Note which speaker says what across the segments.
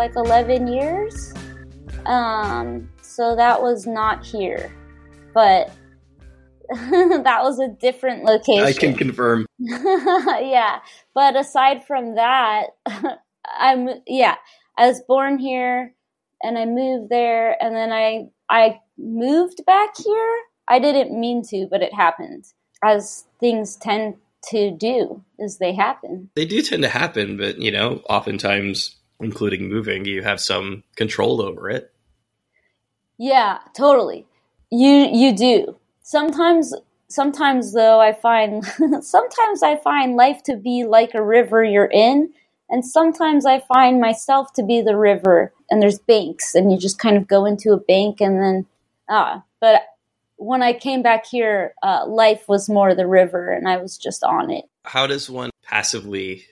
Speaker 1: like 11 years. Um, so that was not here. But that was a different location.
Speaker 2: I can confirm.
Speaker 1: yeah. But aside from that, I'm yeah, I was born here and I moved there and then I I moved back here. I didn't mean to, but it happened. As things tend to do as they happen.
Speaker 2: They do tend to happen, but you know, oftentimes including moving, you have some control over it.
Speaker 1: Yeah, totally. You you do. Sometimes sometimes though I find sometimes I find life to be like a river you're in and sometimes I find myself to be the river and there's banks and you just kind of go into a bank and then ah but when I came back here uh, life was more the river and I was just on it.
Speaker 2: How does one passively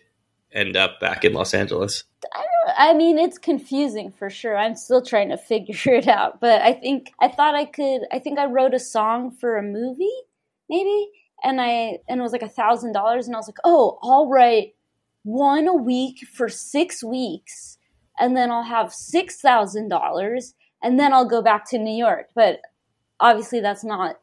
Speaker 2: end up back in Los Angeles?
Speaker 1: I, don't. I mean, it's confusing for sure. I'm still trying to figure it out, but I think I thought I could. I think I wrote a song for a movie, maybe, and I and it was like a thousand dollars, and I was like, oh, I'll write one a week for six weeks, and then I'll have six thousand dollars, and then I'll go back to New York. But obviously, that's not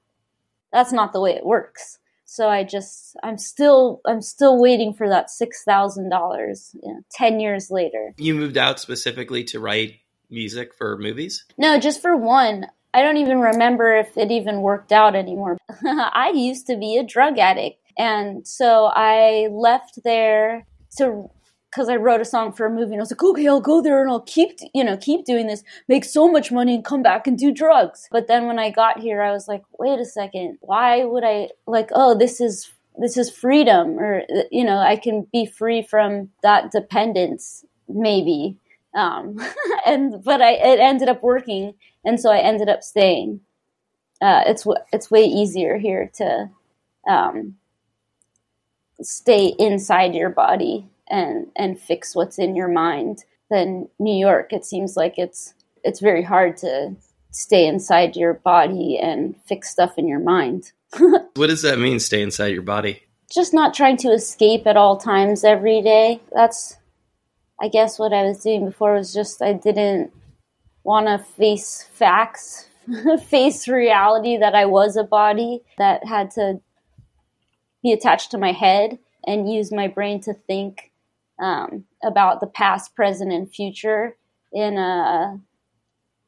Speaker 1: that's not the way it works. So I just I'm still I'm still waiting for that six thousand dollars. ten years later.
Speaker 2: You moved out specifically to write music for movies?
Speaker 1: No, just for one. I don't even remember if it even worked out anymore. I used to be a drug addict, and so I left there to because I wrote a song for a movie and I was like, okay, I'll go there and I'll keep, you know, keep doing this, make so much money and come back and do drugs. But then when I got here, I was like, wait a second, why would I like, oh, this is, this is freedom or, you know, I can be free from that dependence maybe. Um, and, but I, it ended up working. And so I ended up staying. Uh, it's, it's way easier here to, um, stay inside your body and and fix what's in your mind than New York. It seems like it's it's very hard to stay inside your body and fix stuff in your mind.
Speaker 2: what does that mean stay inside your body?
Speaker 1: Just not trying to escape at all times every day. That's I guess what I was doing before was just I didn't want to face facts, face reality that I was a body that had to be attached to my head and use my brain to think um, about the past, present, and future in a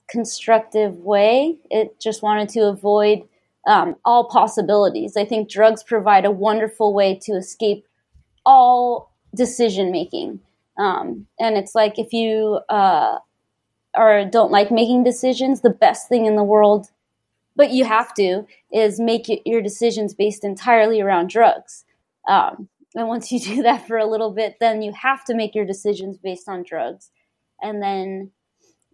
Speaker 1: constructive way. It just wanted to avoid um, all possibilities. I think drugs provide a wonderful way to escape all decision making. Um, and it's like if you uh, or don't like making decisions, the best thing in the world, but you have to, is make your decisions based entirely around drugs. Um, and once you do that for a little bit, then you have to make your decisions based on drugs. And then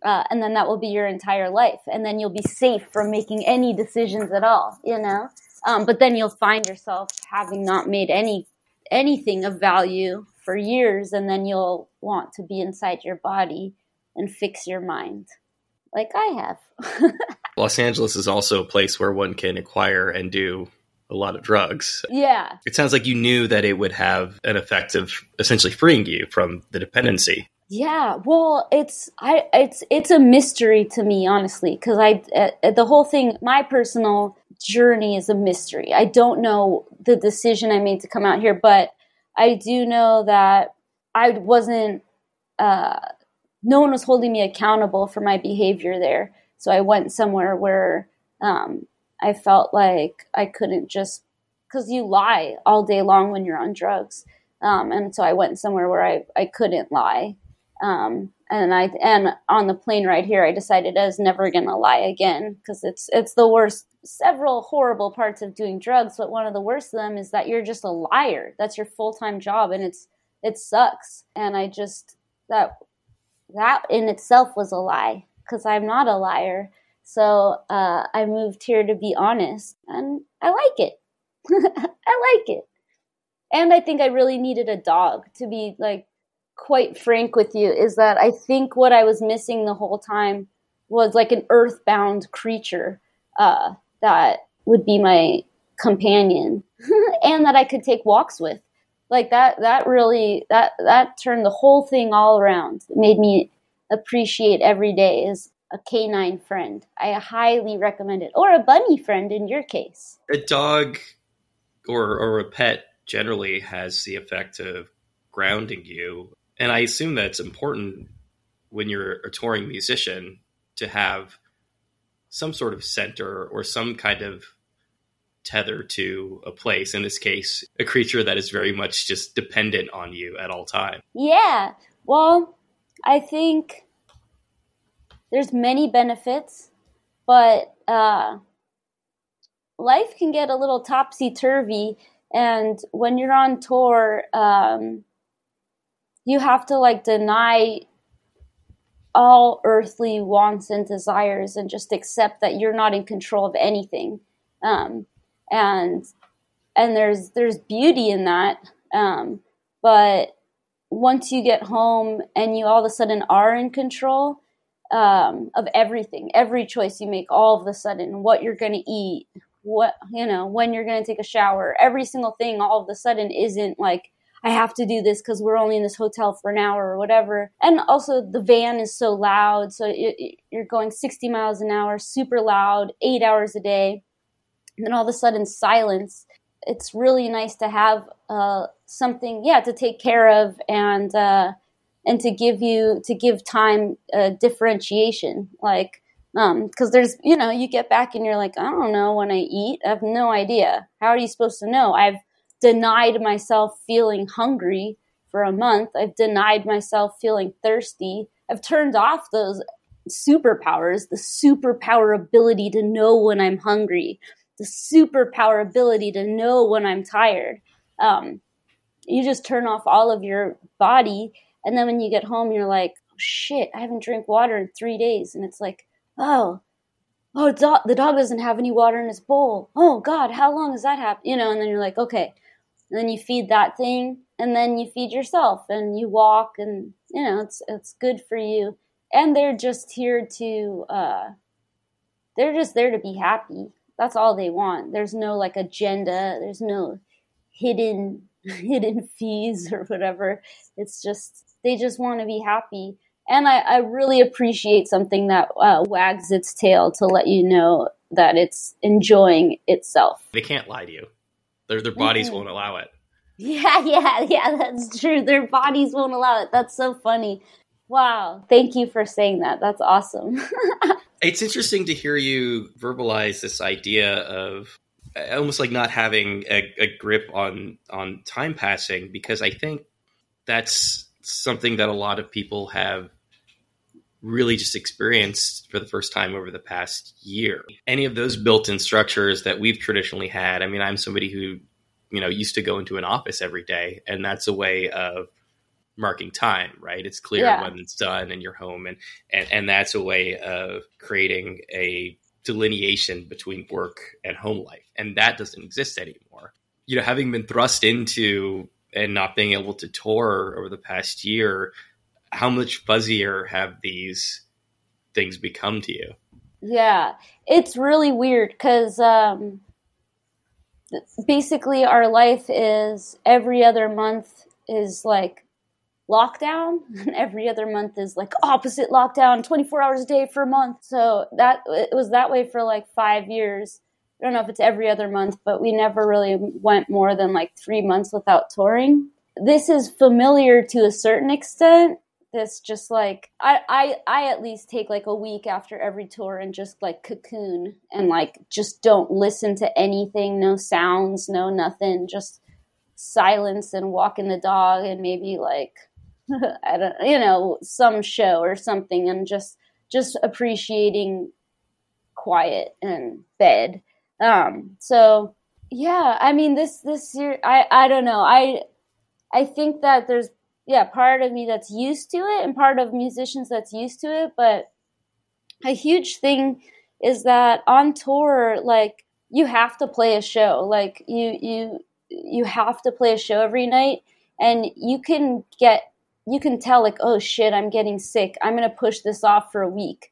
Speaker 1: uh, and then that will be your entire life. And then you'll be safe from making any decisions at all, you know? Um, but then you'll find yourself having not made any anything of value for years, and then you'll want to be inside your body and fix your mind, like I have.
Speaker 2: Los Angeles is also a place where one can acquire and do a lot of drugs.
Speaker 1: Yeah.
Speaker 2: It sounds like you knew that it would have an effect of essentially freeing you from the dependency.
Speaker 1: Yeah, well, it's I it's it's a mystery to me honestly cuz I uh, the whole thing my personal journey is a mystery. I don't know the decision I made to come out here, but I do know that I wasn't uh no one was holding me accountable for my behavior there. So I went somewhere where um I felt like I couldn't just because you lie all day long when you're on drugs. Um, and so I went somewhere where I, I couldn't lie. Um, and I and on the plane ride here, I decided I was never gonna lie again because it's it's the worst. Several horrible parts of doing drugs, but one of the worst of them is that you're just a liar. That's your full time job, and it's it sucks. And I just that that in itself was a lie because I'm not a liar. So uh, I moved here to be honest, and I like it. I like it. And I think I really needed a dog to be like quite frank with you is that I think what I was missing the whole time was like an earthbound creature uh, that would be my companion and that I could take walks with. like that that really that that turned the whole thing all around. It made me appreciate every day as a canine friend. I highly recommend it, or a bunny friend in your case.
Speaker 2: A dog or or a pet generally has the effect of grounding you, and I assume that's important when you're a touring musician to have some sort of center or some kind of tether to a place. In this case a creature that is very much just dependent on you at all time
Speaker 1: yeah. Well i think there's many benefits but uh, life can get a little topsy turvy and when you're on tour um, you have to like deny all earthly wants and desires and just accept that you're not in control of anything. Um, and and there's there's beauty in that um, but once you get home and you all of a sudden are in control um, of everything every choice you make all of a sudden what you're going to eat what you know when you're going to take a shower every single thing all of a sudden isn't like I have to do this because we're only in this hotel for an hour or whatever. And also, the van is so loud. So you're going 60 miles an hour, super loud, eight hours a day. And then all of a sudden, silence. It's really nice to have uh, something, yeah, to take care of and uh, and to give you to give time uh, differentiation, like because um, there's you know you get back and you're like I don't know when I eat, I have no idea. How are you supposed to know? I've denied myself feeling hungry for a month. I've denied myself feeling thirsty. I've turned off those superpowers, the superpower ability to know when I'm hungry, the superpower ability to know when I'm tired. Um, you just turn off all of your body, and then when you get home, you're like, oh, shit, I haven't drank water in three days. And it's like, oh, oh, the dog doesn't have any water in his bowl. Oh, God, how long has that happened? You know, and then you're like, okay, and then you feed that thing and then you feed yourself and you walk and you know it's it's good for you and they're just here to uh they're just there to be happy that's all they want there's no like agenda there's no hidden hidden fees or whatever it's just they just want to be happy and I, I really appreciate something that uh, wags its tail to let you know that it's enjoying itself
Speaker 2: they can't lie to you their their bodies mm-hmm. won't allow it.
Speaker 1: Yeah, yeah, yeah, that's true. Their bodies won't allow it. That's so funny. Wow. Thank you for saying that. That's awesome.
Speaker 2: it's interesting to hear you verbalize this idea of almost like not having a, a, grip on on time passing because I think that's something that a lot of people have really just experienced for the first time over the past year. Any of those built-in structures that we've traditionally had. I mean, I'm somebody who, you know, used to go into an office every day, and that's a way of marking time, right? It's clear yeah. when it's done and you're home and, and and that's a way of creating a delineation between work and home life. And that doesn't exist anymore. You know, having been thrust into and not being able to tour over the past year, how much fuzzier have these things become to you?
Speaker 1: Yeah, it's really weird because um, basically our life is every other month is like lockdown and every other month is like opposite lockdown 24 hours a day for a month so that it was that way for like five years i don't know if it's every other month but we never really went more than like three months without touring. This is familiar to a certain extent. This just like I, I i at least take like a week after every tour and just like cocoon and like just don't listen to anything no sounds no nothing just silence and walking the dog and maybe like i don't you know some show or something and just just appreciating quiet and bed um so yeah i mean this this year i i don't know i i think that there's yeah, part of me that's used to it and part of musicians that's used to it. But a huge thing is that on tour, like you have to play a show. Like you you you have to play a show every night and you can get you can tell like, oh shit, I'm getting sick. I'm gonna push this off for a week.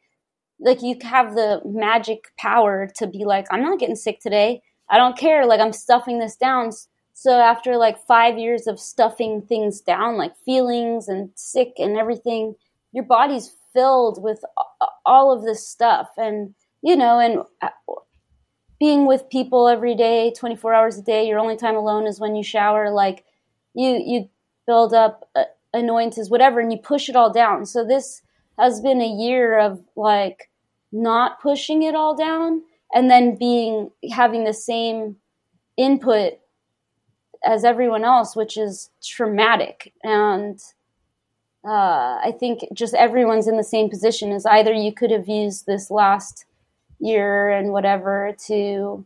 Speaker 1: Like you have the magic power to be like, I'm not getting sick today. I don't care. Like I'm stuffing this down So after like five years of stuffing things down, like feelings and sick and everything, your body's filled with all of this stuff. And, you know, and uh, being with people every day, 24 hours a day, your only time alone is when you shower. Like you, you build up uh, annoyances, whatever, and you push it all down. So this has been a year of like not pushing it all down and then being having the same input as everyone else, which is traumatic. And uh, I think just everyone's in the same position as either you could have used this last year and whatever to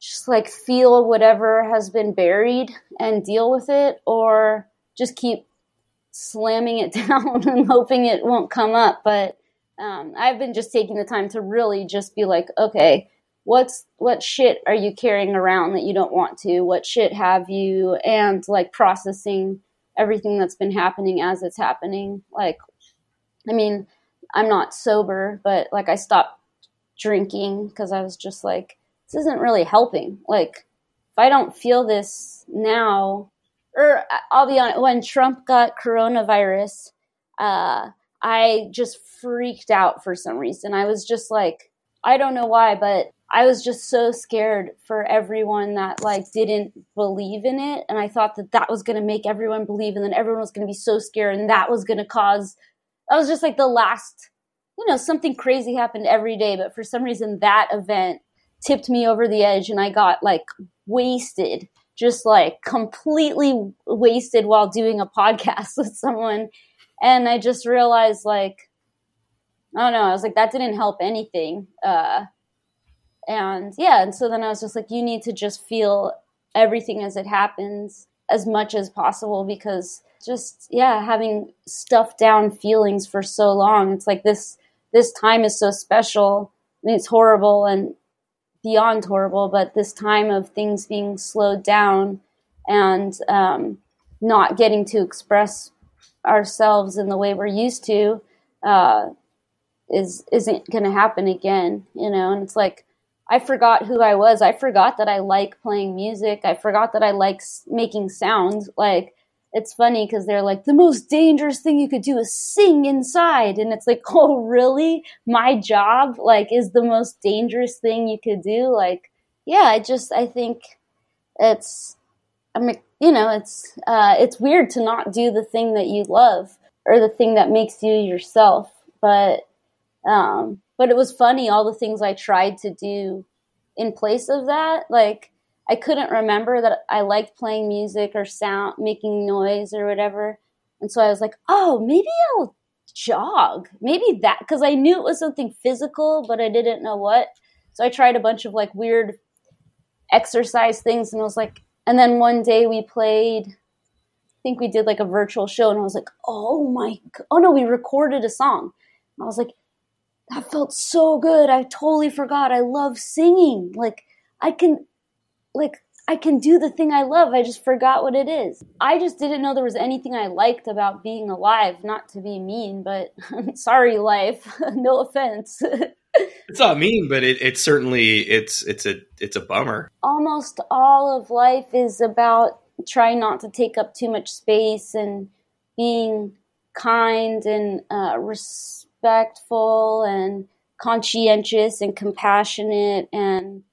Speaker 1: just like feel whatever has been buried and deal with it, or just keep slamming it down and hoping it won't come up. But um, I've been just taking the time to really just be like, okay, what's what shit are you carrying around that you don't want to? What shit have you? And like processing everything that's been happening as it's happening. Like, I mean, I'm not sober, but like I stopped drinking because I was just like, this isn't really helping. Like, if I don't feel this now, or I'll be honest, when Trump got coronavirus, uh, I just freaked out for some reason. I was just like, I don't know why, but I was just so scared for everyone that like didn't believe in it, and I thought that that was going to make everyone believe, and then everyone was going to be so scared, and that was going to cause. That was just like the last, you know, something crazy happened every day, but for some reason that event tipped me over the edge, and I got like wasted, just like completely wasted while doing a podcast with someone, and I just realized like, I don't know, I was like that didn't help anything. Uh, and yeah and so then i was just like you need to just feel everything as it happens as much as possible because just yeah having stuffed down feelings for so long it's like this this time is so special mean, it's horrible and beyond horrible but this time of things being slowed down and um, not getting to express ourselves in the way we're used to uh, is isn't going to happen again you know and it's like I forgot who I was. I forgot that I like playing music. I forgot that I like making sound. Like, it's funny because they're like, the most dangerous thing you could do is sing inside. And it's like, oh, really? My job, like, is the most dangerous thing you could do? Like, yeah, I just, I think it's, I mean, you know, it's, uh, it's weird to not do the thing that you love or the thing that makes you yourself. But, um, but it was funny all the things I tried to do in place of that. Like I couldn't remember that I liked playing music or sound, making noise or whatever. And so I was like, oh, maybe I'll jog. Maybe that, because I knew it was something physical, but I didn't know what. So I tried a bunch of like weird exercise things and I was like, and then one day we played, I think we did like a virtual show and I was like, oh my, oh no, we recorded a song. I was like, that felt so good. I totally forgot. I love singing. Like I can like I can do the thing I love. I just forgot what it is. I just didn't know there was anything I liked about being alive. Not to be mean, but sorry, life. no offense.
Speaker 2: it's not mean, but it, it's certainly it's it's a it's a bummer.
Speaker 1: Almost all of life is about trying not to take up too much space and being kind and uh, respectful and conscientious and compassionate and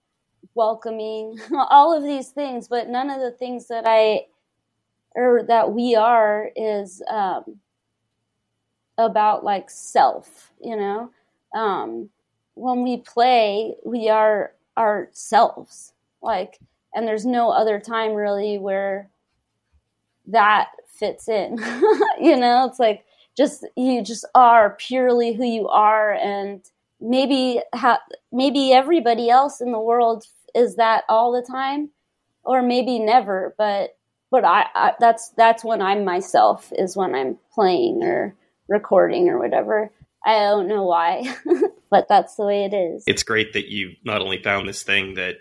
Speaker 1: welcoming all of these things but none of the things that i or that we are is um, about like self you know um, when we play we are ourselves. Like and there's no other time really where that fits in. You know it's like just you just are purely who you are and maybe ha- maybe everybody else in the world is that all the time or maybe never but but I, I that's that's when i'm myself is when i'm playing or recording or whatever. I don't know why but that's the way it is
Speaker 2: it's great that you not only found this thing that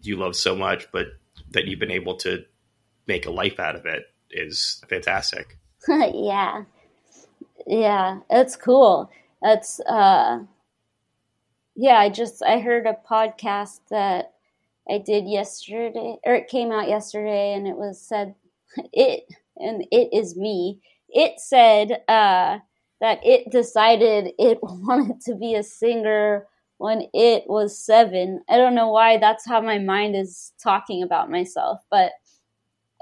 Speaker 2: you love so much but that you've been able to make a life out of it is fantastic
Speaker 1: yeah yeah, it's cool. It's uh yeah, I just I heard a podcast that I did yesterday, or it came out yesterday, and it was said it, and it is me. It said uh, that it decided it wanted to be a singer when it was seven. I don't know why that's how my mind is talking about myself, but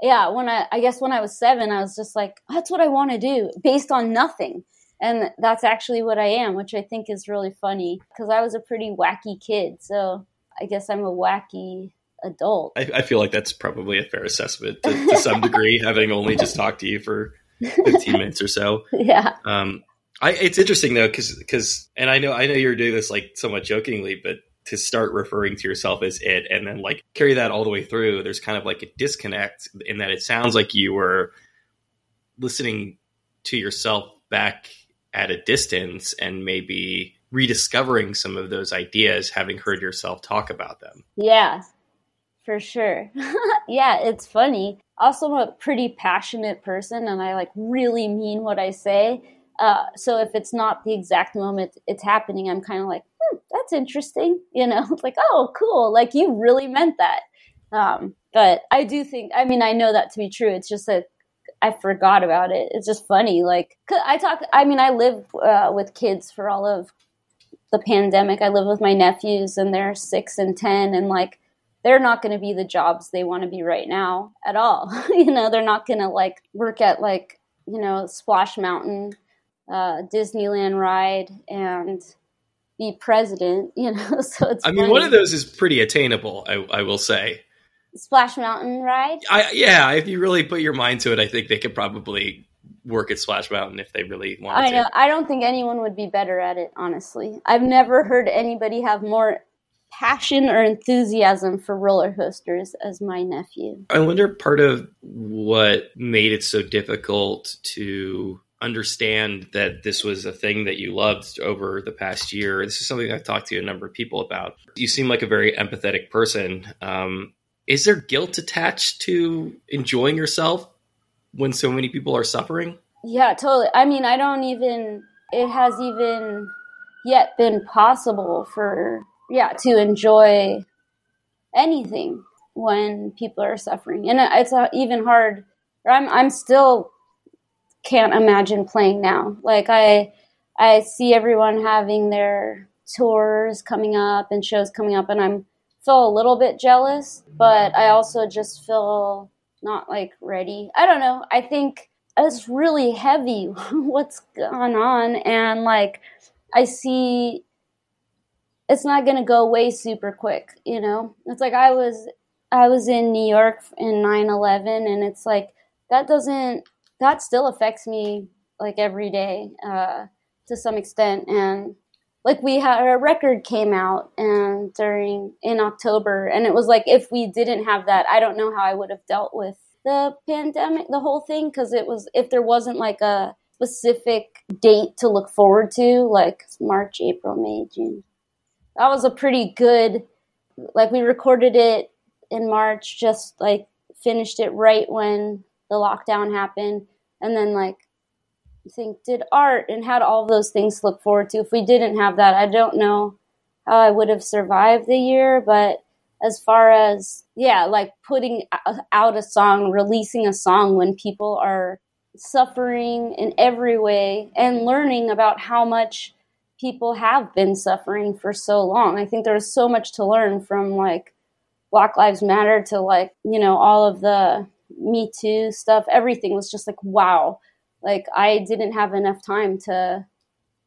Speaker 1: yeah, when I, I guess when I was seven, I was just like, that's what I want to do based on nothing. And that's actually what I am, which I think is really funny because I was a pretty wacky kid. So I guess I'm a wacky adult.
Speaker 2: I, I feel like that's probably a fair assessment to, to some degree, having only just talked to you for 15 minutes or so.
Speaker 1: Yeah.
Speaker 2: Um, I, it's interesting though, because because and I know I know you're doing this like somewhat jokingly, but to start referring to yourself as it and then like carry that all the way through, there's kind of like a disconnect in that it sounds like you were listening to yourself back at a distance and maybe rediscovering some of those ideas having heard yourself talk about them.
Speaker 1: Yeah, for sure. yeah, it's funny. Also, I'm a pretty passionate person and I like really mean what I say. Uh, so if it's not the exact moment it's happening, I'm kind of like, hmm, that's interesting. You know, it's like, oh, cool. Like you really meant that. Um, but I do think, I mean, I know that to be true. It's just that I forgot about it. It's just funny. Like I talk, I mean, I live uh, with kids for all of the pandemic. I live with my nephews and they're six and 10 and like, they're not going to be the jobs they want to be right now at all. you know, they're not going to like work at like, you know, Splash Mountain uh, Disneyland ride and be president. You know, so it's.
Speaker 2: I mean, one of those is pretty attainable. I, I will say.
Speaker 1: Splash Mountain ride.
Speaker 2: I, yeah, if you really put your mind to it, I think they could probably work at Splash Mountain if they really wanted
Speaker 1: I know.
Speaker 2: to.
Speaker 1: I don't think anyone would be better at it, honestly. I've never heard anybody have more passion or enthusiasm for roller coasters as my nephew.
Speaker 2: I wonder part of what made it so difficult to understand that this was a thing that you loved over the past year. This is something I've talked to a number of people about. You seem like a very empathetic person. Um, is there guilt attached to enjoying yourself when so many people are suffering?
Speaker 1: Yeah, totally. I mean, I don't even, it has even yet been possible for, yeah, to enjoy anything when people are suffering. And it's even hard. I'm, I'm still can't imagine playing now. Like I I see everyone having their tours coming up and shows coming up and I'm feel a little bit jealous, but I also just feel not like ready. I don't know. I think it's really heavy what's going on and like I see it's not going to go away super quick, you know. It's like I was I was in New York in 9/11 and it's like that doesn't that still affects me like every day uh, to some extent. And like we had a record came out and during in October, and it was like if we didn't have that, I don't know how I would have dealt with the pandemic, the whole thing, because it was if there wasn't like a specific date to look forward to, like March, April, May, June. That was a pretty good. Like we recorded it in March, just like finished it right when the lockdown happened, and then like I think did art and had all those things to look forward to. If we didn't have that, I don't know how I would have survived the year. But as far as yeah, like putting out a song, releasing a song when people are suffering in every way and learning about how much people have been suffering for so long. I think there's so much to learn from like Black Lives Matter to like, you know, all of the me Too stuff, everything was just like, wow. Like I didn't have enough time to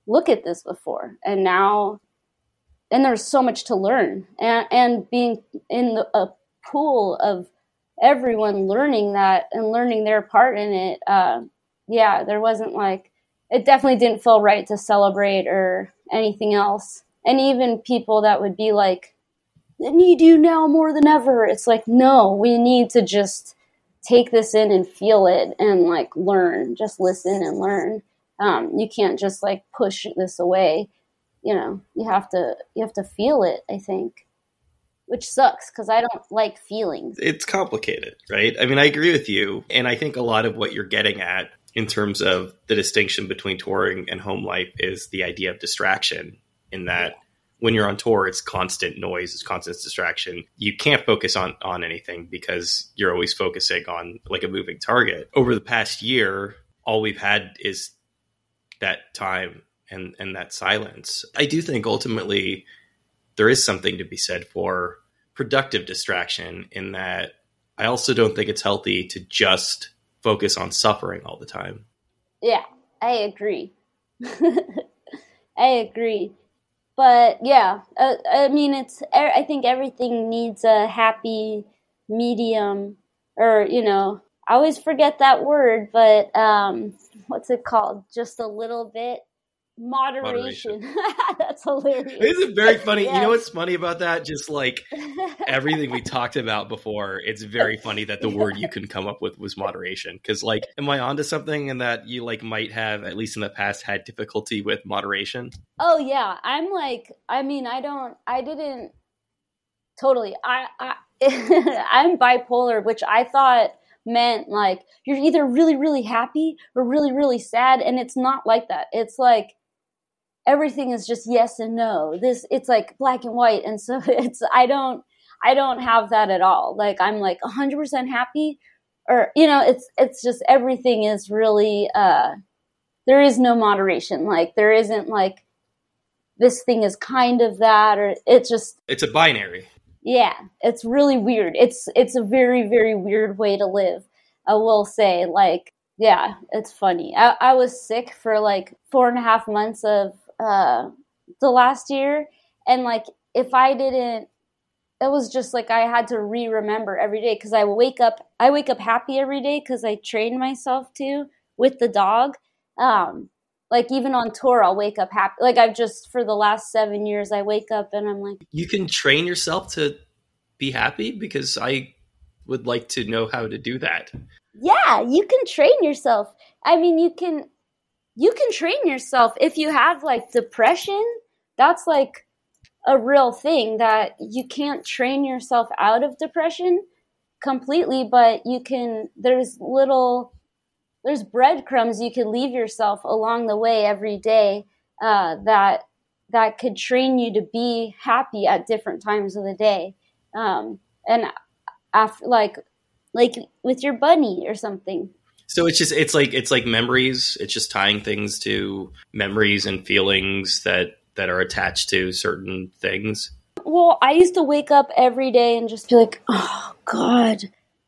Speaker 1: look at this before. And now, and there's so much to learn. And, and being in the, a pool of everyone learning that and learning their part in it, uh, yeah, there wasn't like, it definitely didn't feel right to celebrate or anything else. And even people that would be like, need you now more than ever. It's like, no, we need to just take this in and feel it and like learn just listen and learn. Um, you can't just like push this away. You know you have to you have to feel it i think which sucks because i don't like feelings.
Speaker 2: It's complicated right? I mean i agree with you and i think a lot of what you're getting at in terms of the distinction between touring and home life is the idea of distraction in that when you're on tour, it's constant noise, it's constant distraction. You can't focus on on anything because you're always focusing on like a moving target. Over the past year, all we've had is that time and and that silence. I do think ultimately there is something to be said for productive distraction in that I also don't think it's healthy to just focus on suffering all the time.
Speaker 1: Yeah, I agree. I agree. But yeah, uh, I mean, it's. I think everything needs a happy medium, or you know, I always forget that word, but um, what's it called? Just a little bit moderation. moderation. That's hilarious.
Speaker 2: It's very funny. yes. You know what's funny about that? Just like everything we talked about before, it's very funny that the word you can come up with was moderation. Because like, am I onto something And that you like might have at least in the past had difficulty with moderation?
Speaker 1: Oh yeah, I'm like, I mean, I don't, I didn't totally. I, I I'm bipolar, which I thought meant like you're either really really happy or really really sad and it's not like that it's like everything is just yes and no. This it's like black and white, and so it's I don't I don't have that at all. Like I'm like 100% happy, or you know, it's it's just everything is really uh, there is no moderation. Like there isn't like this thing is kind of that, or it's just
Speaker 2: it's a binary.
Speaker 1: Yeah, it's really weird. It's it's a very very weird way to live. I will say, like, yeah, it's funny. I, I was sick for like four and a half months of uh, the last year, and like if I didn't, it was just like I had to re-remember every day because I wake up, I wake up happy every day because I train myself to with the dog. Um, like even on tour, I'll wake up happy. Like I've just for the last seven years, I wake up and I'm like,
Speaker 2: you can train yourself to be happy because I would like to know how to do that.
Speaker 1: Yeah, you can train yourself. I mean, you can you can train yourself. If you have like depression that's like a real thing that you can't train yourself out of depression completely but you can there's little there's breadcrumbs you can leave yourself along the way every day uh, that that could train you to be happy at different times of the day. Um, and after like like with your bunny or something
Speaker 2: so it's just it's like it's like memories. It's just tying things to memories and feelings that that are attached to certain things.
Speaker 1: Well, I used to wake up every day and just be like, "Oh God."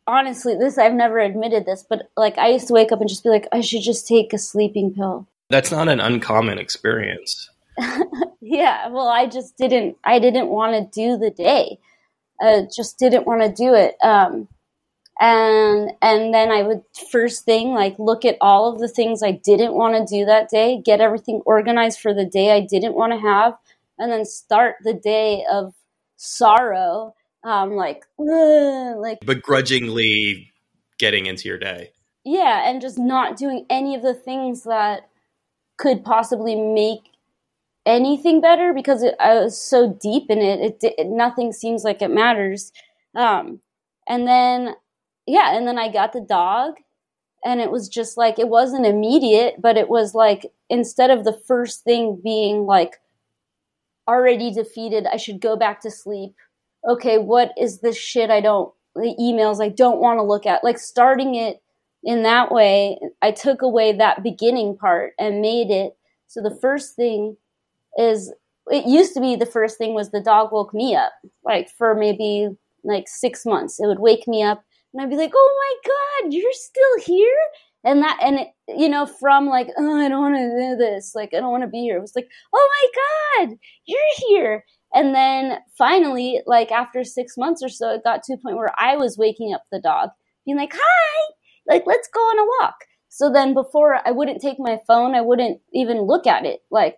Speaker 1: Honestly, this I've never admitted this, but like I used to wake up and just be like, "I should just take a sleeping pill."
Speaker 2: That's not an uncommon experience.
Speaker 1: yeah, well, I just didn't. I didn't want to do the day. I just didn't want to do it. Um, and and then I would first thing like look at all of the things I didn't want to do that day, get everything organized for the day I didn't want to have, and then start the day of sorrow, um, like like
Speaker 2: begrudgingly getting into your day.
Speaker 1: Yeah, and just not doing any of the things that could possibly make anything better because it, I was so deep in it, it, it nothing seems like it matters. Um, and then yeah, and then I got the dog and it was just like it wasn't immediate, but it was like instead of the first thing being like already defeated, I should go back to sleep. Okay, what is this shit I don't the emails I don't want to look at? Like starting it in that way, I took away that beginning part and made it so the first thing is it used to be the first thing was the dog woke me up like for maybe like 6 months. It would wake me up and I'd be like, "Oh my god, you're still here!" And that, and it, you know, from like, "Oh, I don't want to do this," like, "I don't want to be here," it was like, "Oh my god, you're here!" And then finally, like after six months or so, it got to a point where I was waking up the dog, being like, "Hi, like, let's go on a walk." So then, before I wouldn't take my phone, I wouldn't even look at it. Like,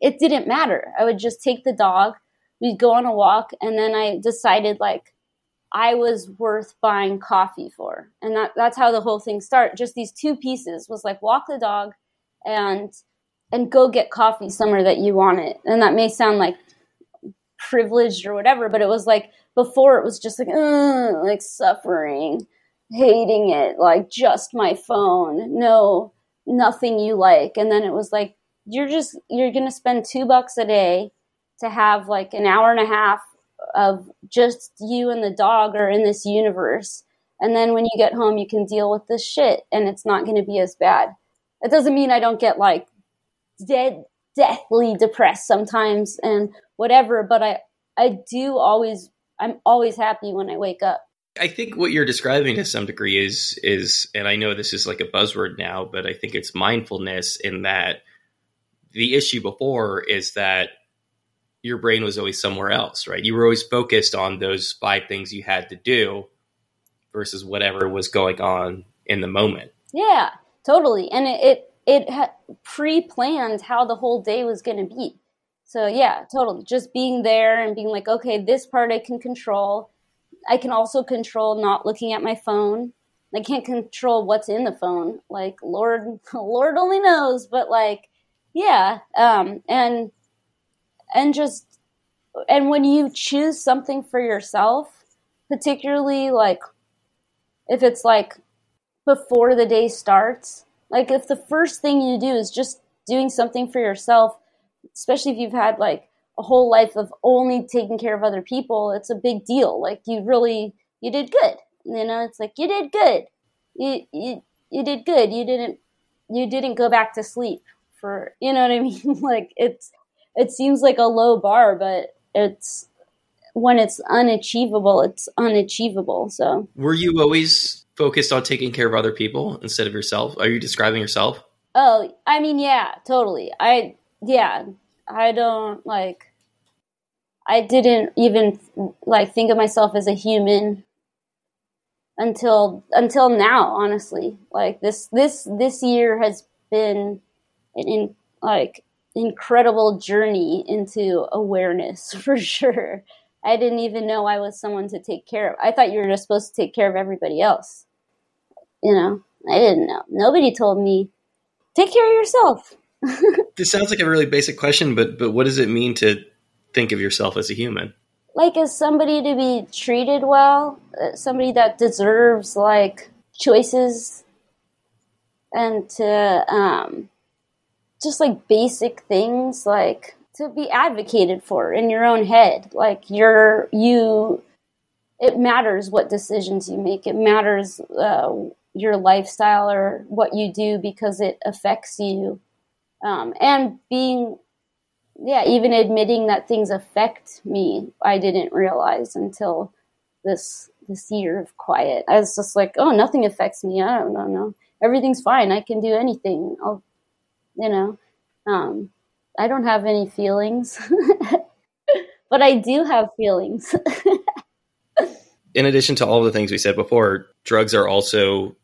Speaker 1: it didn't matter. I would just take the dog, we'd go on a walk, and then I decided like I was worth buying coffee for. And that, that's how the whole thing started. Just these two pieces was like walk the dog and and go get coffee somewhere that you want it. And that may sound like privileged or whatever, but it was like before it was just like like suffering, hating it, like just my phone, no nothing you like. And then it was like you're just you're going to spend 2 bucks a day to have like an hour and a half of just you and the dog are in this universe. And then when you get home, you can deal with this shit and it's not going to be as bad. It doesn't mean I don't get like dead, deathly depressed sometimes and whatever, but I, I do always, I'm always happy when I wake up.
Speaker 2: I think what you're describing to some degree is is and I know this is like a buzzword now, but I think it's mindfulness in that the issue before is that your brain was always somewhere else, right? You were always focused on those five things you had to do versus whatever was going on in the moment.
Speaker 1: Yeah, totally. And it it, it had pre-planned how the whole day was going to be. So yeah, totally. Just being there and being like, okay, this part I can control. I can also control not looking at my phone. I can't control what's in the phone. Like Lord, Lord only knows. But like, yeah, um, and and just and when you choose something for yourself, particularly like if it's like before the day starts, like if the first thing you do is just doing something for yourself, especially if you've had like a whole life of only taking care of other people, it's a big deal. Like you really you did good. You know, it's like you did good. You you you did good. You didn't you didn't go back to sleep for you know what I mean? like it's it seems like a low bar, but it's when it's unachievable, it's unachievable. So
Speaker 2: were you always focused on taking care of other people instead of yourself? Are you describing yourself?
Speaker 1: Oh, I mean, yeah, totally. I yeah, I don't like. I didn't even like think of myself as a human until until now. Honestly, like this this this year has been an in like incredible journey into awareness for sure. I didn't even know I was someone to take care of. I thought you were just supposed to take care of everybody else. You know, I didn't know. Nobody told me take care of yourself.
Speaker 2: this sounds like a really basic question, but but what does it mean to think of yourself as a human?
Speaker 1: Like as somebody to be treated well, uh, somebody that deserves like choices and to um just like basic things like to be advocated for in your own head. Like you're you it matters what decisions you make. It matters uh, your lifestyle or what you do because it affects you. Um, and being yeah even admitting that things affect me i didn't realize until this this year of quiet. I was just like oh nothing affects me. I don't know everything's fine. I can do anything. I'll you know um, i don't have any feelings but i do have feelings.
Speaker 2: In addition to all the things we said before drugs are also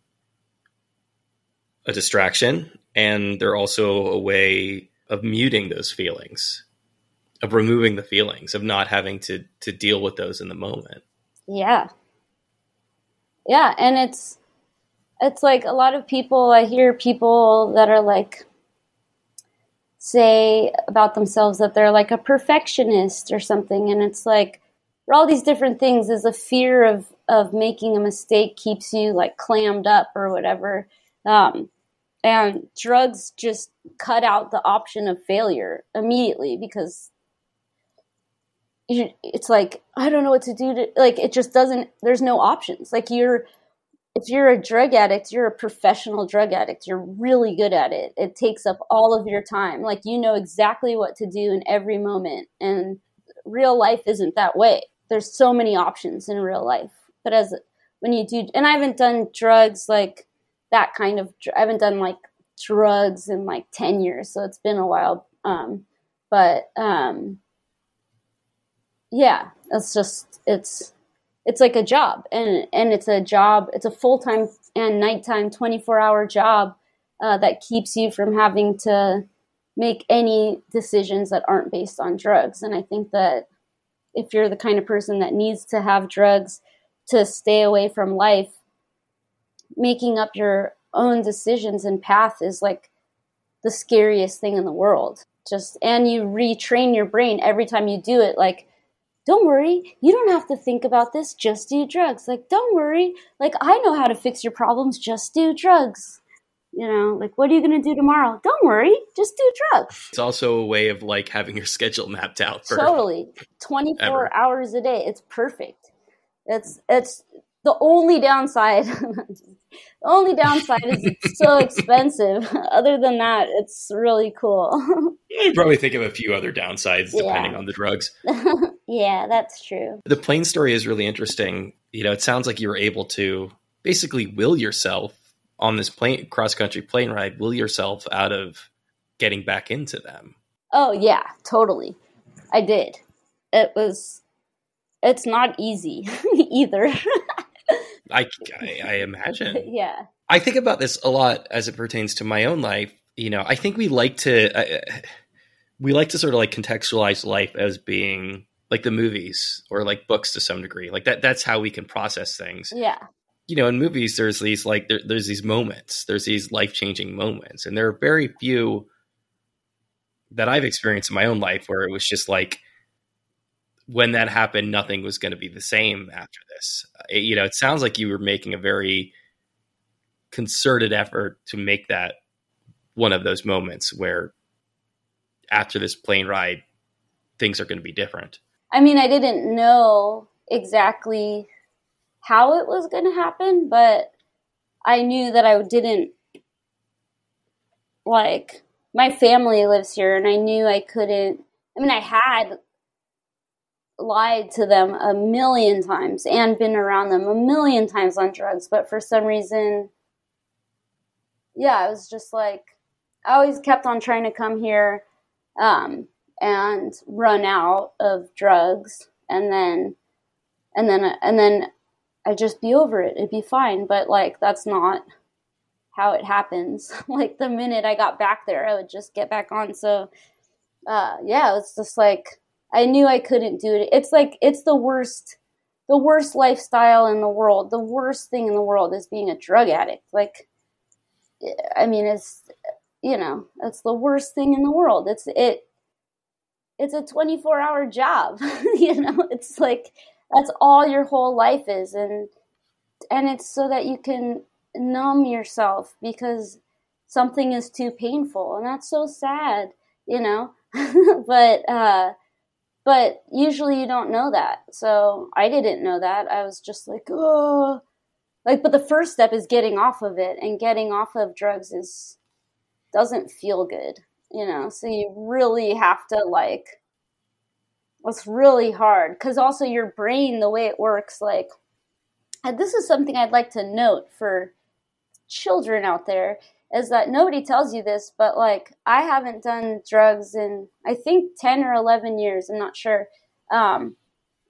Speaker 2: a distraction and they're also a way of muting those feelings of removing the feelings of not having to to deal with those in the moment.
Speaker 1: Yeah. Yeah and it's it's like a lot of people i hear people that are like say about themselves that they're like a perfectionist or something. And it's like for all these different things is a fear of of making a mistake keeps you like clammed up or whatever. Um, and drugs just cut out the option of failure immediately because it's like i don't know what to do to like it just doesn't there's no options. Like you're if you're a drug addict, you're a professional drug addict. You're really good at it. It takes up all of your time. Like you know exactly what to do in every moment. And real life isn't that way. There's so many options in real life. But as when you do, and I haven't done drugs like that kind of, I haven't done like drugs in like 10 years. So it's been a while. Um, but um, yeah, it's just, it's, it's like a job. And and it's a job it's a full-time and nighttime 24-hour job uh, that keeps you from having to make any decisions that aren't based on drugs. And i think that if you're the kind of person that needs to have drugs to stay away from life making up your own decisions and path is like the scariest thing in the world. Just and you retrain your brain every time you do it like don't worry, you don't have to think about this, just do drugs. Like, don't worry, like, I know how to fix your problems, just do drugs. You know, like, what are you going to do tomorrow? Don't worry, just do drugs.
Speaker 2: It's also a way of like having your schedule mapped out. For
Speaker 1: totally, twenty four hours a day. It's perfect. It's it's the only downside. the only downside is it's so expensive. Other than that, it's really cool.
Speaker 2: you probably think of a few other downsides depending yeah. on the drugs.
Speaker 1: yeah, that's true.
Speaker 2: The plane story is really interesting. You know, it sounds like you were able to basically will yourself on this plane cross country plane ride, will yourself out of getting back into them.
Speaker 1: Oh yeah, totally. I did. It was it's not easy either.
Speaker 2: I, I, I imagine.
Speaker 1: yeah.
Speaker 2: I think about this a lot as it pertains to my own life. You know, I think we like to uh, we like to sort of like contextualize life as being like the movies or like books to some degree. Like that that's how we can process things.
Speaker 1: Yeah.
Speaker 2: You know, in movies there's these like there, there's these moments. There's these life-changing moments and there are very few that I've experienced in my own life where it was just like when that happened, nothing was going to be the same after this. It, you know, it sounds like you were making a very concerted effort to make that one of those moments where after this plane ride, things are going to be different.
Speaker 1: I mean, I didn't know exactly how it was going to happen, but I knew that I didn't like my family lives here and I knew I couldn't I mean I had lied to them a million times and been around them a million times on drugs, but for some reason, yeah, I was just like, I always kept on trying to come here um, and run out of drugs, and then, and then, and then I'd just be over it. It'd be fine, but like that's not how it happens. like the minute I got back there, I would just get back on. So, uh, yeah, it's just like I knew I couldn't do it. It's like it's the worst the worst lifestyle in the world. The worst thing in the world is being a drug addict. Like I mean it's you know, it's the worst thing in the world. It's it it's a 24-hour job. you know, it's like that's all your whole life is and and it's so that you can numb yourself because something is too painful and that's so sad, you know. but uh but usually you don't know that. So I didn't know that. I was just like, oh, like, but the first step is getting off of it, and getting off of drugs is doesn't feel good, you know. So you really have to like. It's really hard because also your brain, the way it works, like, and this is something I'd like to note for children out there is that nobody tells you this, but like I haven't done drugs in I think ten or eleven years. I'm not sure, um,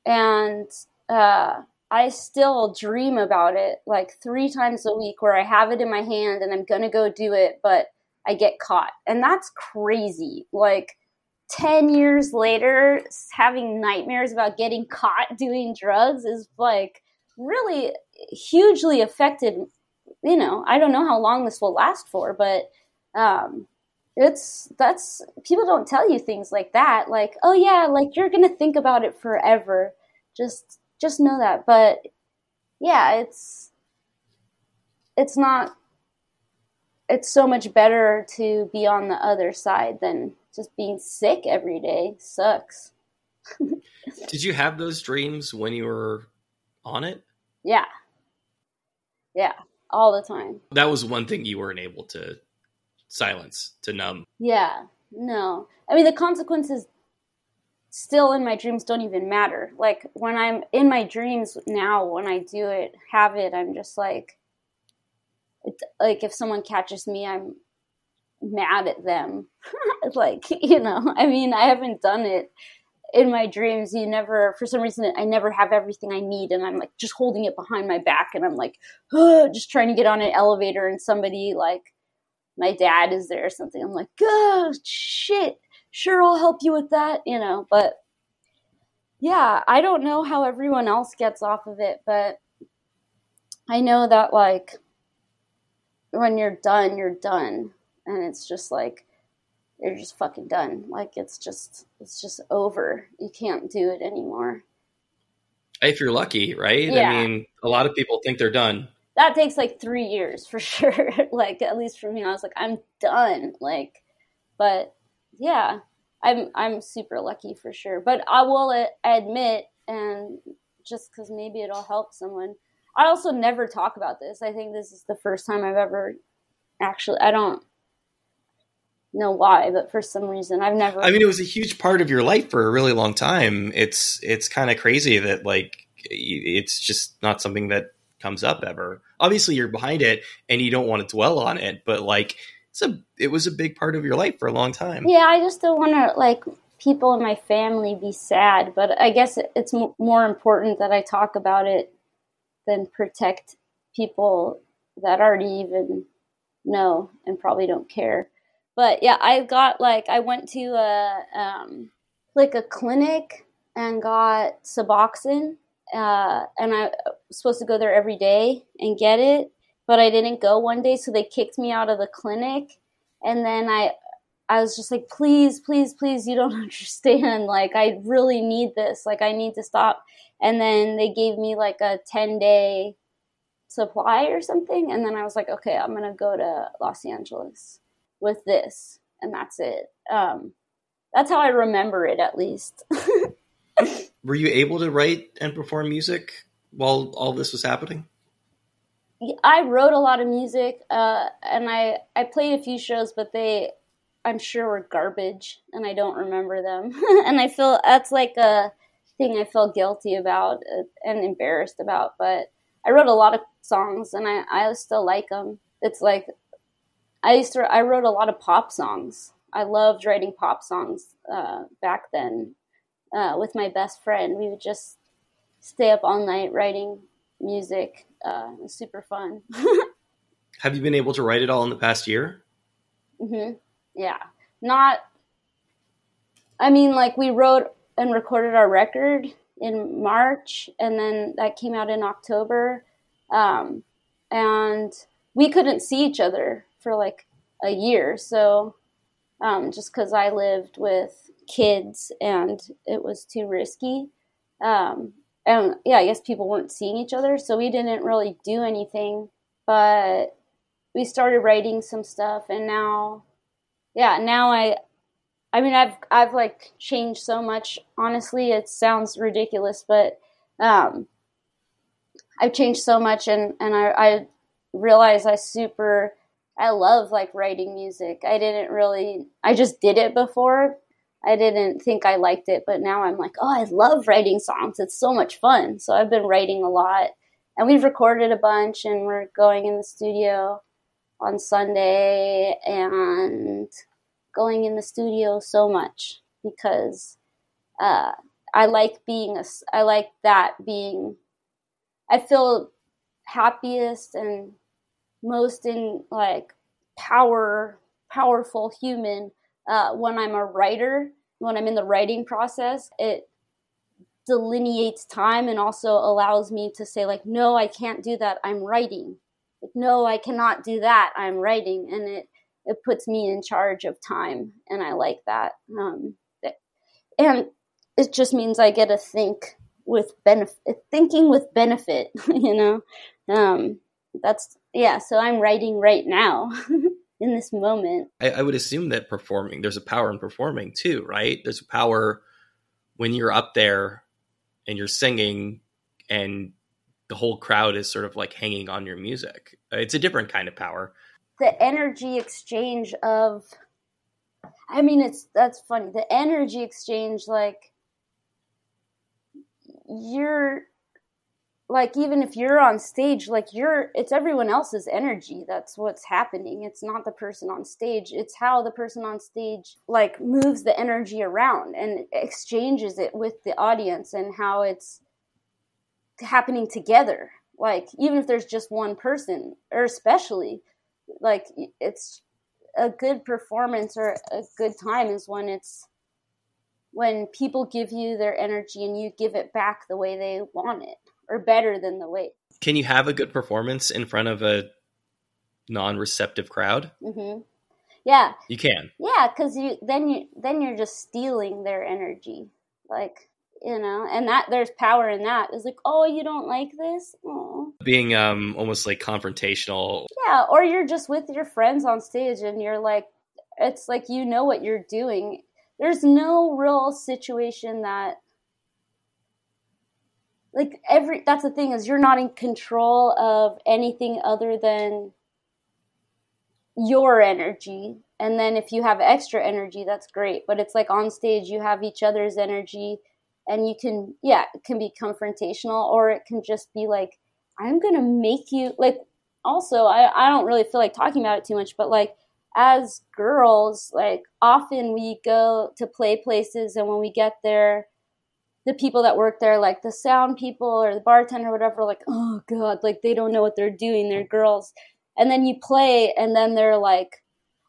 Speaker 1: and uh, I still dream about it like three times a week, where I have it in my hand and I'm gonna go do it, but I get caught, and that's crazy. Like. 10 years later having nightmares about getting caught doing drugs is like really hugely affected you know, I don't know how long this will last for, but um, it's that's people don't tell you things like that. Like, oh yeah, like you're gonna think about it forever. Just just know that. But yeah, it's it's not. It's so much better to be on the other side than just being sick every day. Sucks.
Speaker 2: Did you have those dreams when you were on it?
Speaker 1: Yeah. Yeah all the time.
Speaker 2: That was one thing you weren't able to silence, to numb.
Speaker 1: Yeah, no. I mean, the consequences still in my dreams don't even matter. Like when I'm in my dreams now, when I do it, have it, I'm just like, it's like if someone catches me, I'm mad at them. like, you know, I mean, I haven't done it in my dreams you never for some reason i never have everything i need and i'm like just holding it behind my back and i'm like oh, just trying to get on an elevator and somebody like my dad is there or something. I'm like oh shit. Sure i'll help you with that you know but yeah i don't know how everyone else gets off of it but i know that like when you're done you're done and it's just like you're just fucking done. Like it's just it's just over. You can't do it anymore.
Speaker 2: If you're lucky, right? Yeah. I mean, a lot of people think they're done.
Speaker 1: that takes like three years for sure. like at least for me, I was like, I'm done. Like, but yeah, I'm I'm super lucky for sure. But I will admit, and just because maybe it'll help someone. I also never talk about this. I think this is the first time I've ever actually. I don't know why, but for some reason I've never.
Speaker 2: I mean, it was a huge part of your life for a really long time. It's it's kind of crazy that like it's just not something that comes up ever. Obviously, you're behind it and you don't want to dwell on it, but like it's a it was a big part of your life for a long time.
Speaker 1: Yeah, I just don't want to like people in my family be sad, but I guess it's more important that I talk about it than protect people that already even know and probably don't care. But yeah, I got like I went to a um, like a clinic and got Suboxone, uh, and I was supposed to go there every day and get it, but I didn't go one day, so they kicked me out of the clinic, and then I I was just like, please, please, please, you don't understand. Like, I really need this. Like, I need to stop. And then they gave me like a 10 day supply or something. And then I was like, okay, I'm going to go to Los Angeles with this, and that's it. Um, that's how I remember it, at least.
Speaker 2: Were you able to write and perform music while all this was happening?
Speaker 1: I wrote a lot of music, uh, and I I played a few shows, but they I'm sure were garbage, and I don't remember them. and I feel that's like a thing I feel guilty about uh, and embarrassed about. But I wrote a lot of songs, and I I still like them. It's like I used to I wrote a lot of pop songs. I loved writing pop songs uh, back then uh, with my best friend. We would just stay up all night writing music. Uh, it was super fun.
Speaker 2: Have you been able to write it all in the past year?
Speaker 1: Mm-hmm. Yeah, not. I mean, like we wrote and recorded our record in March, and then that came out in October, um, and we couldn't see each other for like a year. So um, just because I lived with kids and it was too risky. Um, and yeah, I guess people weren't seeing each other, so we didn't really do anything. But we started writing some stuff, and now, yeah, now I, I mean, I've I've like changed so much. Honestly, it sounds ridiculous, but um, I've changed so much, and and I, I realize I super I love like writing music. I didn't really, I just did it before. I didn't think I liked it, but now I'm like, oh, I love writing songs. It's so much fun. So I've been writing a lot. And we've recorded a bunch and we're going in the studio on Sunday and going in the studio so much because uh, I like being a, I like that being, I feel happiest and most in like power powerful human uh, when i'm a writer when i'm in the writing process it delineates time and also allows me to say like no i can't do that. I'm writing. Like, no i cannot do that. I'm writing. And it it puts me in charge of time and i like that um, and it just means i get to think with benefit thinking with benefit you know? Um, that's yeah so i'm writing right now in this moment.
Speaker 2: I, I, would assume that performing there's a power in performing too right? There's a power when you're up there and you're singing and the whole crowd is sort of like hanging on your music. It's a different kind of power.
Speaker 1: The energy exchange of i mean it's that's funny. The energy exchange like you're like even if you're on stage like you're it's everyone else's energy that's what's happening. It's not the person on stage. It's how the person on stage like moves the energy around and exchanges it with the audience and how it's happening together. Like even if there's just one person or especially like it's a good performance or a good time is when it's when people give you their energy and you give it back the way they want it or better than the weight.
Speaker 2: Can you have a good performance in front of a non-receptive crowd?
Speaker 1: Mm-hmm. Yeah,
Speaker 2: you can.
Speaker 1: Yeah, because you then you then you're just stealing their energy, like you know, and that there's power in that. It's like, oh, you don't like this? Oh,
Speaker 2: being um almost like confrontational.
Speaker 1: Yeah, or you're just with your friends on stage and you're like it's like you know what you're doing. There's no real situation that like every that's the thing is you're not in control of anything other than your energy. And then if you have extra energy that's great. But it's like on stage you have each other's energy and you can yeah it can be confrontational or it can just be like i'm gonna make you like also i, I don't really feel like talking about it too much but like as girls like often we go to play places and when we get there the people that work there like the sound people or the bartender or whatever like oh god like they don't know what they're doing they're girls. And then you play and then they're like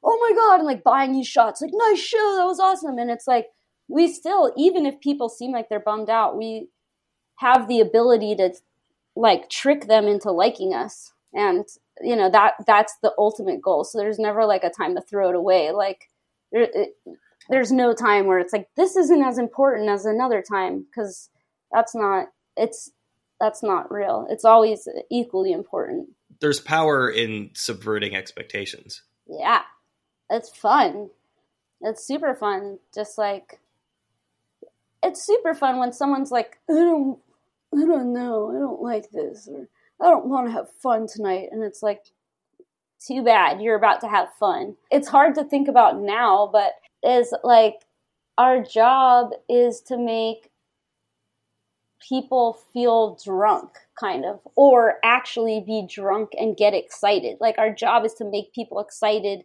Speaker 1: oh my god and like buying you shots like nice show that was awesome. And it's like we still even if people seem like they're bummed out we have the ability to like trick them into liking us. And you know that that's the ultimate goal. So there's never like a time to throw it away. Like there's no time where it's like this isn't as important as another time because that's not it's that's not real. It's always equally important.
Speaker 2: There's power in subverting expectations.
Speaker 1: Yeah. It's fun. It's super fun. Just like it's super fun when someone's like i don't i don't know. I don't like this or i don't want to have fun tonight. And it's like too bad you're about to have fun. It's hard to think about now but is like our job is to make people feel drunk kind of or actually be drunk and get excited. Like our job is to make people excited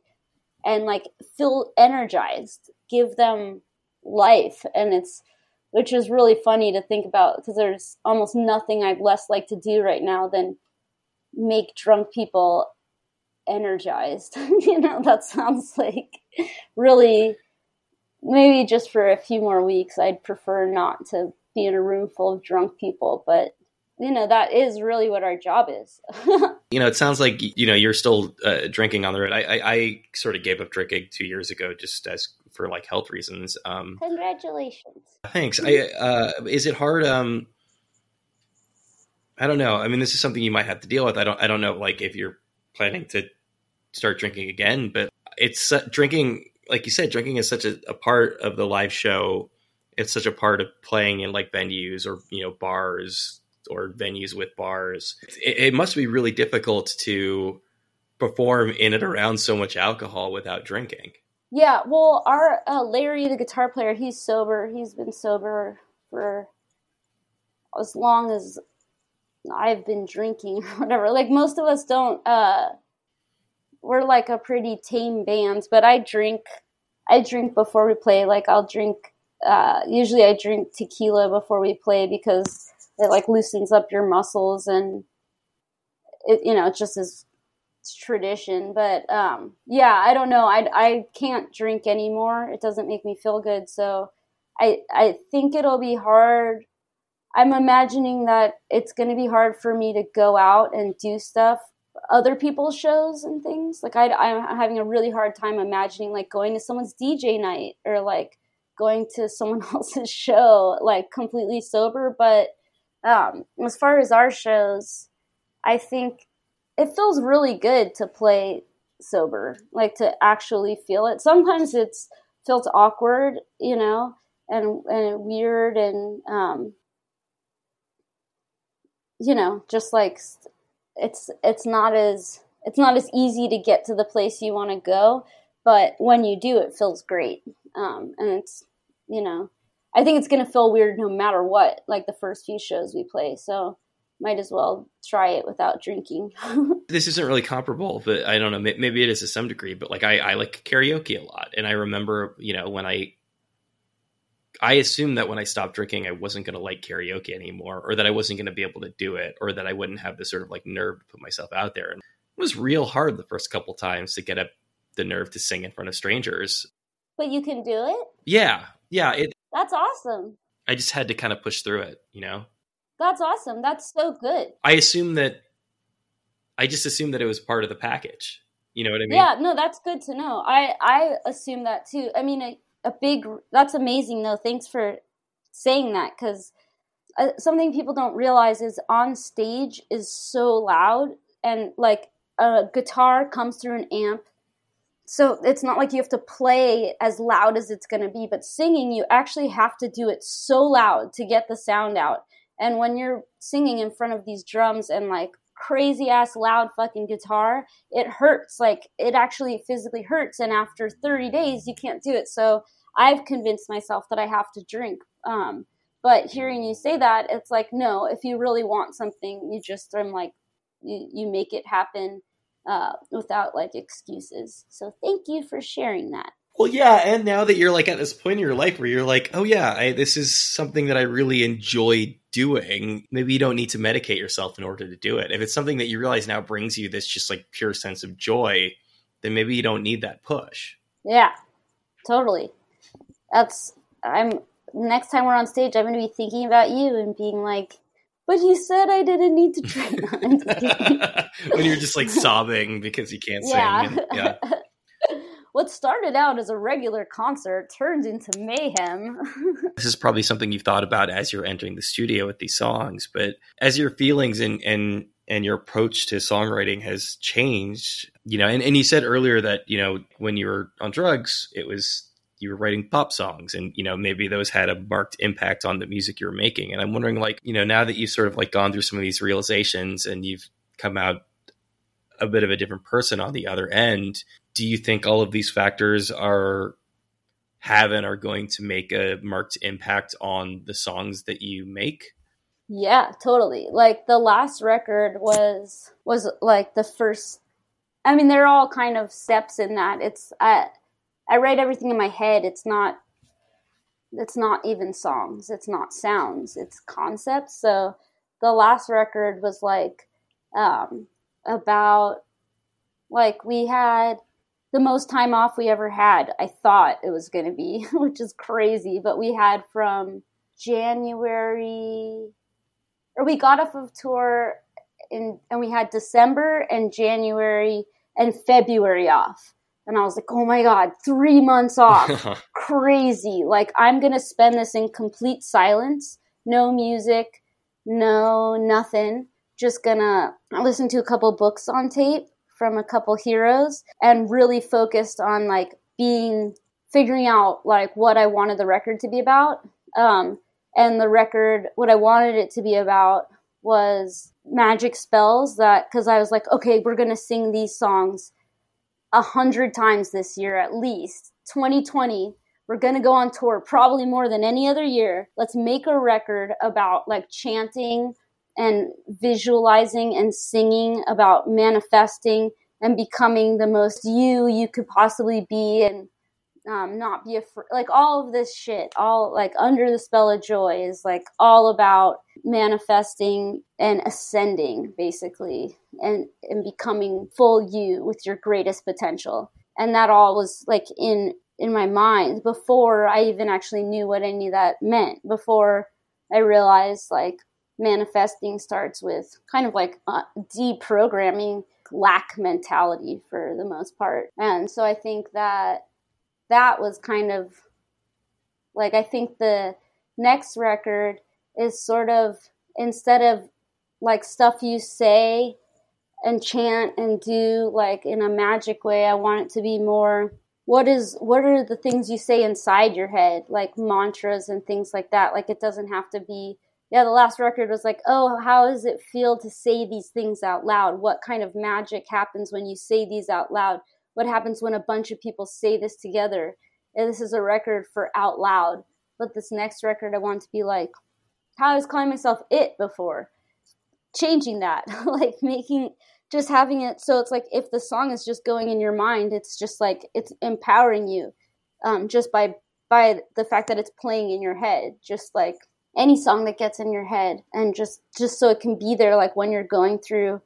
Speaker 1: and like feel energized give them life. And it's which is really funny to think about because there's almost nothing i'd less like to do right now than make drunk people energized you know that sounds like really maybe just for a few more weeks i'd prefer not to be in a room full of drunk people but you know that is really what our job is.
Speaker 2: You know it sounds like you know you're still uh, drinking on the road. I, I, I sort of gave up drinking two years ago just as for like health reasons um.
Speaker 1: Congratulations.
Speaker 2: Thanks. I uh is it hard um i don't know. I mean this is something you might have to deal with. I don't i don't know like if you're planning to start drinking again but it's uh, drinking like you said drinking is such a, a part of the live show it's such a part of playing in like venues or you know bars or venues with bars. It, it, must be really difficult to perform in and around so much alcohol without drinking.
Speaker 1: Yeah, well, our uh, Larry, the guitar player, he's sober. He's been sober for as long as I've been drinking or whatever. Like most of us don't. Uh, we're like a pretty tame band, but I drink. I drink before we play. Like I'll drink. Uh, usually, I drink tequila before we play because it like loosens up your muscles and it you know it just is tradition but um yeah i don't know i i can't drink anymore it doesn't make me feel good so i i think it'll be hard i'm imagining that it's going to be hard for me to go out and do stuff other people's shows and things like I, i'm having a really hard time imagining like going to someone's dj night or like going to someone else's show like completely sober but um, as far as our shows, I think it feels really good to play sober, like to actually feel it. Sometimes it's felt awkward, you know, and and weird, and um, you know, just like it's it's not as it's not as easy to get to the place you want to go, but when you do, it feels great, um, and it's you know I think it's going to feel weird no matter what, like the first few shows we play. So might as well try it without drinking.
Speaker 2: this isn't really comparable, but I don't know. Maybe it is to some degree. But like I, I like karaoke a lot, and I remember, you know, when I, I assumed that when I stopped drinking, I wasn't going to like karaoke anymore, or that I wasn't going to be able to do it, or that I wouldn't have the sort of like nerve to put myself out there. And it was real hard the first couple times to get up the nerve to sing in front of strangers.
Speaker 1: But you can do it.
Speaker 2: Yeah, yeah. It,
Speaker 1: that's awesome.
Speaker 2: I just had to kind of push through it, you know?
Speaker 1: That's awesome. That's so good.
Speaker 2: I assume that I just assumed that it was part of the package. You know what I mean?
Speaker 1: Yeah, no, that's good to know. I I assume that too. I mean, a big that's amazing though. Thanks for saying that cuz uh, something people don't realize is on stage is so loud and like a guitar comes through an amp so it's not like you have to play as loud as it's going to be but singing you actually have to do it so loud to get the sound out and when you're singing in front of these drums and like crazy ass loud fucking guitar it hurts like it actually physically hurts and after 30 days you can't do it so i've convinced myself that i have to drink um, but hearing you say that, it's like, no, if you really want something, you just, I'm like, you, you make it happen uh, without like excuses. So thank you for sharing that.
Speaker 2: Well, yeah, and now that you're like at this point in your life where you're like, oh yeah, I, this is something that I really enjoy doing. Maybe you don't need to medicate yourself in order to do it. If it's something that you realize now brings you this just like pure sense of joy, then maybe you don't need that push.
Speaker 1: Yeah, totally. That's I'm next time we're on stage, I'm going to be thinking about you and being like, but he said I didn't need to train.
Speaker 2: when you're just like sobbing because you can't yeah. sing. And, yeah.
Speaker 1: What started out as a regular concert turned into mayhem.
Speaker 2: this is probably something you've thought about as you're entering the studio with these songs, but as your feelings and and and your approach to songwriting has changed, you know, and, and you said earlier that, you know, when you were on drugs, it was you were writing pop songs and you know maybe those had a marked impact on the music you were making and i'm wondering like you know now that you've sort of like gone through some of these realizations and you've come out a bit of a different person on the other end do you think all of these factors are have and are going to make a marked impact on the songs that you make
Speaker 1: yeah totally like the last record was was like the first i mean they're all kind of steps in that it's I, I write everything in my head. It's not it's not even songs. It's not sounds. It's concepts. So the last record was like um, about like we had the most time off we ever had. I thought it was going to be, which is crazy, but we had from January or we got off of tour in and we had December and January and February off. And I was like, oh my God, three months off. Crazy. Like, I'm going to spend this in complete silence. No music, no nothing. Just gonna listen to a couple books on tape from a couple heroes and really focused on like being, figuring out like what I wanted the record to be about. Um, and the record, what I wanted it to be about was magic spells that, cause I was like, okay, we're gonna sing these songs a hundred times this year at least. 2020, we're gonna go on tour probably more than any other year. Let's make a record about like chanting and visualizing and singing about manifesting and becoming the most you you could possibly be and um, not be afraid. Like all of this shit, all like under the spell of joy is like all about manifesting and ascending basically and, and becoming full you with your greatest potential. And that all was like in, in my mind before I even actually knew what any of that meant, before I realized like manifesting starts with kind of like deprogramming lack mentality for the most part. And so I think that that was kind of like I think the next record is sort of instead of like stuff you say and chant and do like in a magic way, I want it to be more what is what are the things you say inside your head, like mantras and things like that. Like it doesn't have to be yeah, the last record was like, oh, how does it feel to say these things out loud? What kind of magic happens when you say these out loud? what happens when a bunch of people say this together and this is a record for out loud but this next record i want to be like how i was calling myself it before changing that like making just having it so it's like if the song is just going in your mind it's just like it's empowering you um, just by by the fact that it's playing in your head just like any song that gets in your head and just just so it can be there like when you're going through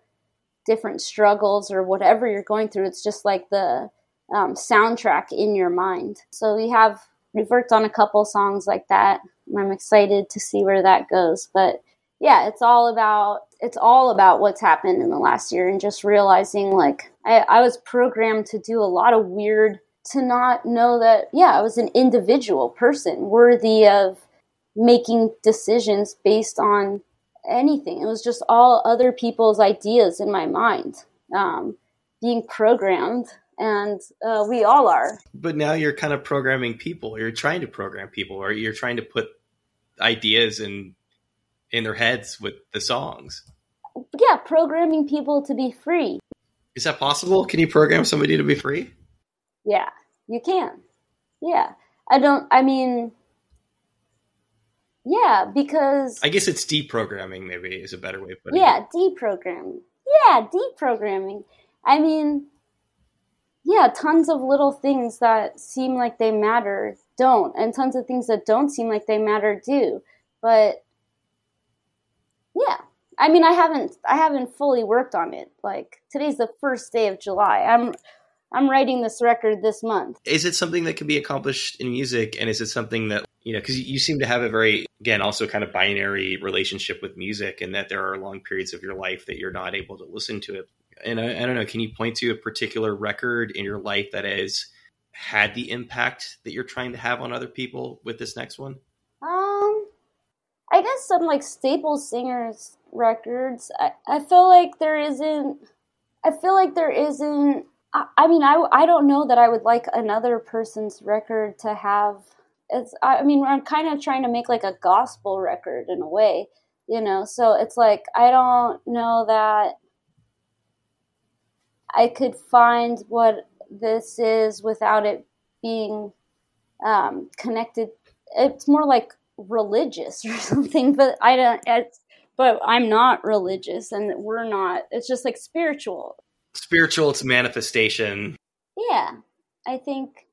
Speaker 1: different struggles or whatever you're going through. It's just like the um, soundtrack in your mind. So we have we've worked on a couple songs like that. I'm excited to see where that goes. But yeah, it's all about it's all about what's happened in the last year and just realizing like I, I was programmed to do a lot of weird to not know that yeah, I was an individual person worthy of making decisions based on anything. It was just all other people's ideas in my mind, um, being programmed, and uh, we all are.
Speaker 2: But now you're kind of programming people. You're trying to program people, or you're trying to put ideas in in their heads with the songs.
Speaker 1: Yeah, programming people to be free.
Speaker 2: Is that possible? Can you program somebody to be free?
Speaker 1: Yeah, you can. Yeah. I don't, I mean, yeah, because.
Speaker 2: I guess it's deprogramming, maybe, is a better way of putting
Speaker 1: yeah, it. Yeah, deprogramming. Yeah, deprogramming. I mean, yeah, tons of little things that seem like they matter don't, and tons of things that don't seem like they matter do. But yeah, I mean, I haven't, I haven't fully worked on it. Like today's the first day of July. I'm I'm writing this record this month.
Speaker 2: Is it something that can be accomplished in music? And is it something that, you know, because you seem to have a very, again, also kind of binary relationship with music and that there are long periods of your life that you're not able to listen to it. And I, I don't know, can you point to a particular record in your life that has had the impact that you're trying to have on other people with this next one?
Speaker 1: Um, I guess some like staple singers records. I, I feel like there isn't, I feel like there isn't I, mean, I, I don't know that I would like another person's record to have. It's, I mean, I'm kind of trying to make like a gospel record in a way, you know? So it's like, I don't know that I could find what this is without it being um, connected. It's more like religious or something, but I don't, it's, but I'm not religious and we're not. It's just like spiritual
Speaker 2: spiritual it's manifestation
Speaker 1: yeah i think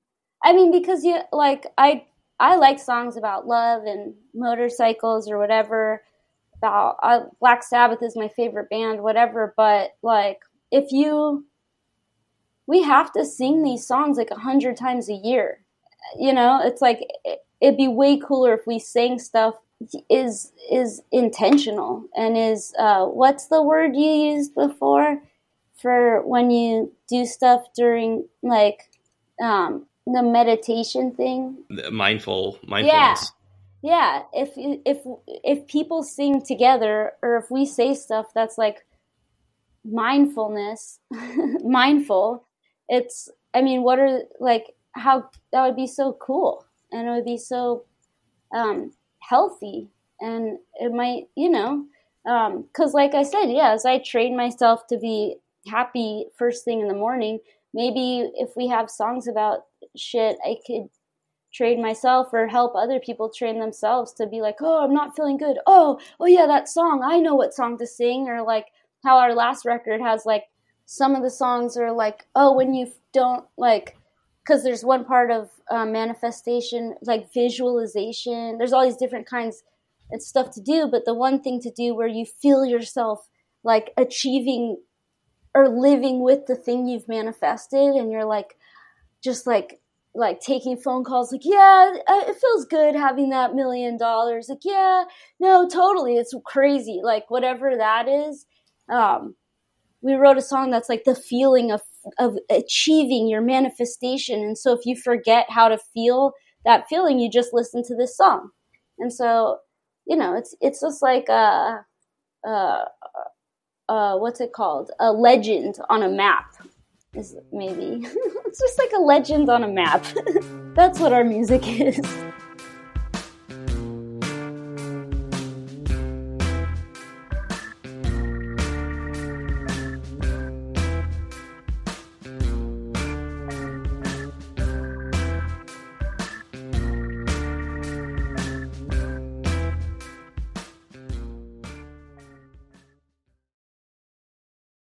Speaker 1: i mean because you like i i like songs about love and motorcycles or whatever. About uh, black sabbath is my favorite band whatever but like if you we have to sing these songs like a hundred times a year. You know it's like it, it'd be way cooler if we sang stuff is is intentional and is uh what's the word you used before? For when you do stuff during like um, the meditation thing.
Speaker 2: Mindful mindfulness.
Speaker 1: Yeah. Yeah, if if if people sing together or if we say stuff that's like mindfulness, mindful, it's I mean, what are like how that would be so cool and it would be so um, healthy and it might, you know, because um, like I said, yeah, as I train myself to be happy first thing in the morning. Maybe if we have songs about shit, I could train myself or help other people train themselves to be like, oh, I'm not feeling good. Oh, oh yeah, that song. I know what song to sing. Or like how our last record has like some of the songs are like, oh, when you don't like, because there's one part of uh, manifestation like visualization. There's all these different kinds and stuff to do, but the one thing to do where you feel yourself like achieving or living with the thing you've manifested and you're like just like like taking phone calls like yeah it feels good having that million dollars like yeah no totally it's crazy like whatever that is um we wrote a song that's like the feeling of of achieving your manifestation and so if you forget how to feel that feeling you just listen to this song and so you know it's it's just like a, a uh, what's it called? A legend on a map. Is maybe it's just like a legend on a map. That's what our music is.